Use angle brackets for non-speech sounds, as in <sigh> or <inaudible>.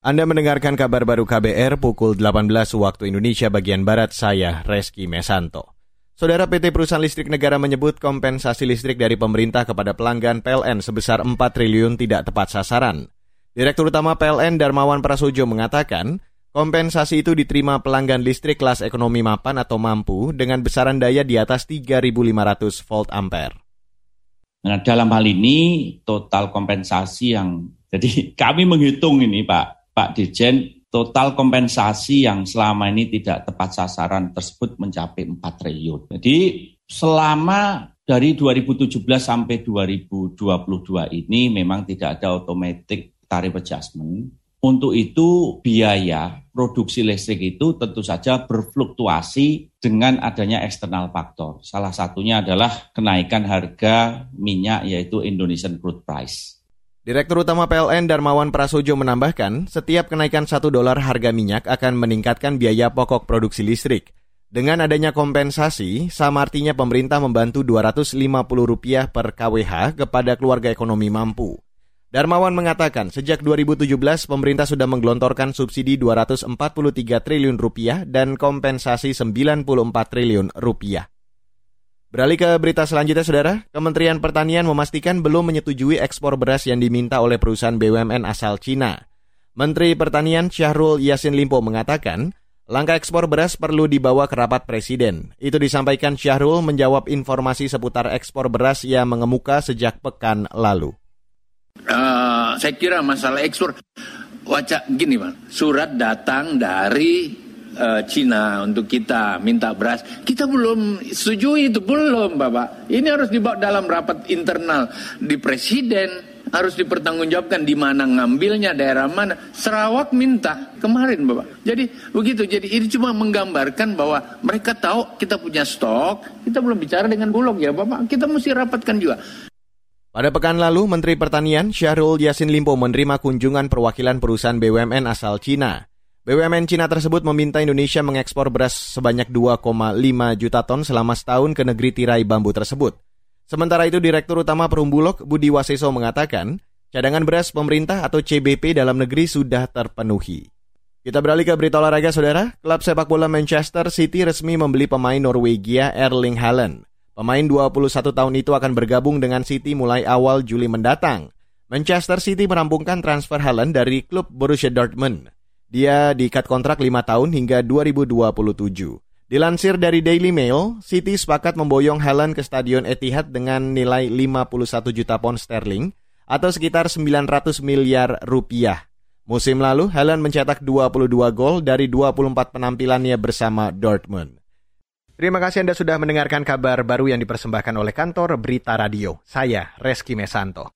Anda mendengarkan kabar baru KBR pukul 18 waktu Indonesia bagian Barat, saya Reski Mesanto. Saudara PT Perusahaan Listrik Negara menyebut kompensasi listrik dari pemerintah kepada pelanggan PLN sebesar 4 triliun tidak tepat sasaran. Direktur Utama PLN Darmawan Prasojo mengatakan, kompensasi itu diterima pelanggan listrik kelas ekonomi mapan atau mampu dengan besaran daya di atas 3.500 volt ampere. Nah, dalam hal ini total kompensasi yang jadi <laughs> kami menghitung ini Pak, Pak Dirjen, total kompensasi yang selama ini tidak tepat sasaran tersebut mencapai 4 triliun. Jadi selama dari 2017 sampai 2022 ini memang tidak ada otomatis tarif adjustment. Untuk itu biaya produksi listrik itu tentu saja berfluktuasi dengan adanya eksternal faktor. Salah satunya adalah kenaikan harga minyak yaitu Indonesian crude price. Direktur Utama PLN Darmawan Prasojo menambahkan, setiap kenaikan satu dolar harga minyak akan meningkatkan biaya pokok produksi listrik. Dengan adanya kompensasi, sama artinya pemerintah membantu Rp250 per KWH kepada keluarga ekonomi mampu. Darmawan mengatakan, sejak 2017 pemerintah sudah menggelontorkan subsidi 243 triliun rupiah dan kompensasi 94 triliun rupiah. Beralih ke berita selanjutnya, Saudara. Kementerian Pertanian memastikan belum menyetujui ekspor beras yang diminta oleh perusahaan BUMN asal Cina. Menteri Pertanian Syahrul Yasin Limpo mengatakan, langkah ekspor beras perlu dibawa ke rapat Presiden. Itu disampaikan Syahrul menjawab informasi seputar ekspor beras yang mengemuka sejak pekan lalu. Uh, saya kira masalah ekspor, wajah gini, Bang. Surat datang dari uh, Cina untuk kita minta beras. Kita belum setuju itu, belum Bapak. Ini harus dibawa dalam rapat internal di Presiden. Harus dipertanggungjawabkan di mana ngambilnya, daerah mana. Sarawak minta kemarin Bapak. Jadi begitu, jadi ini cuma menggambarkan bahwa mereka tahu kita punya stok, kita belum bicara dengan Bulog ya Bapak. Kita mesti rapatkan juga. Pada pekan lalu, Menteri Pertanian Syahrul Yasin Limpo menerima kunjungan perwakilan perusahaan BUMN asal Cina. BUMN Cina tersebut meminta Indonesia mengekspor beras sebanyak 2,5 juta ton selama setahun ke negeri tirai bambu tersebut. Sementara itu Direktur Utama Perumbulok Budi Waseso mengatakan, cadangan beras pemerintah atau CBP dalam negeri sudah terpenuhi. Kita beralih ke berita olahraga, saudara. Klub sepak bola Manchester City resmi membeli pemain Norwegia Erling Haaland. Pemain 21 tahun itu akan bergabung dengan City mulai awal Juli mendatang. Manchester City merampungkan transfer Haaland dari klub Borussia Dortmund. Dia diikat kontrak 5 tahun hingga 2027. Dilansir dari Daily Mail, City sepakat memboyong Helen ke Stadion Etihad dengan nilai 51 juta pound sterling atau sekitar 900 miliar rupiah. Musim lalu, Helen mencetak 22 gol dari 24 penampilannya bersama Dortmund. Terima kasih Anda sudah mendengarkan kabar baru yang dipersembahkan oleh kantor Berita Radio. Saya Reski Mesanto.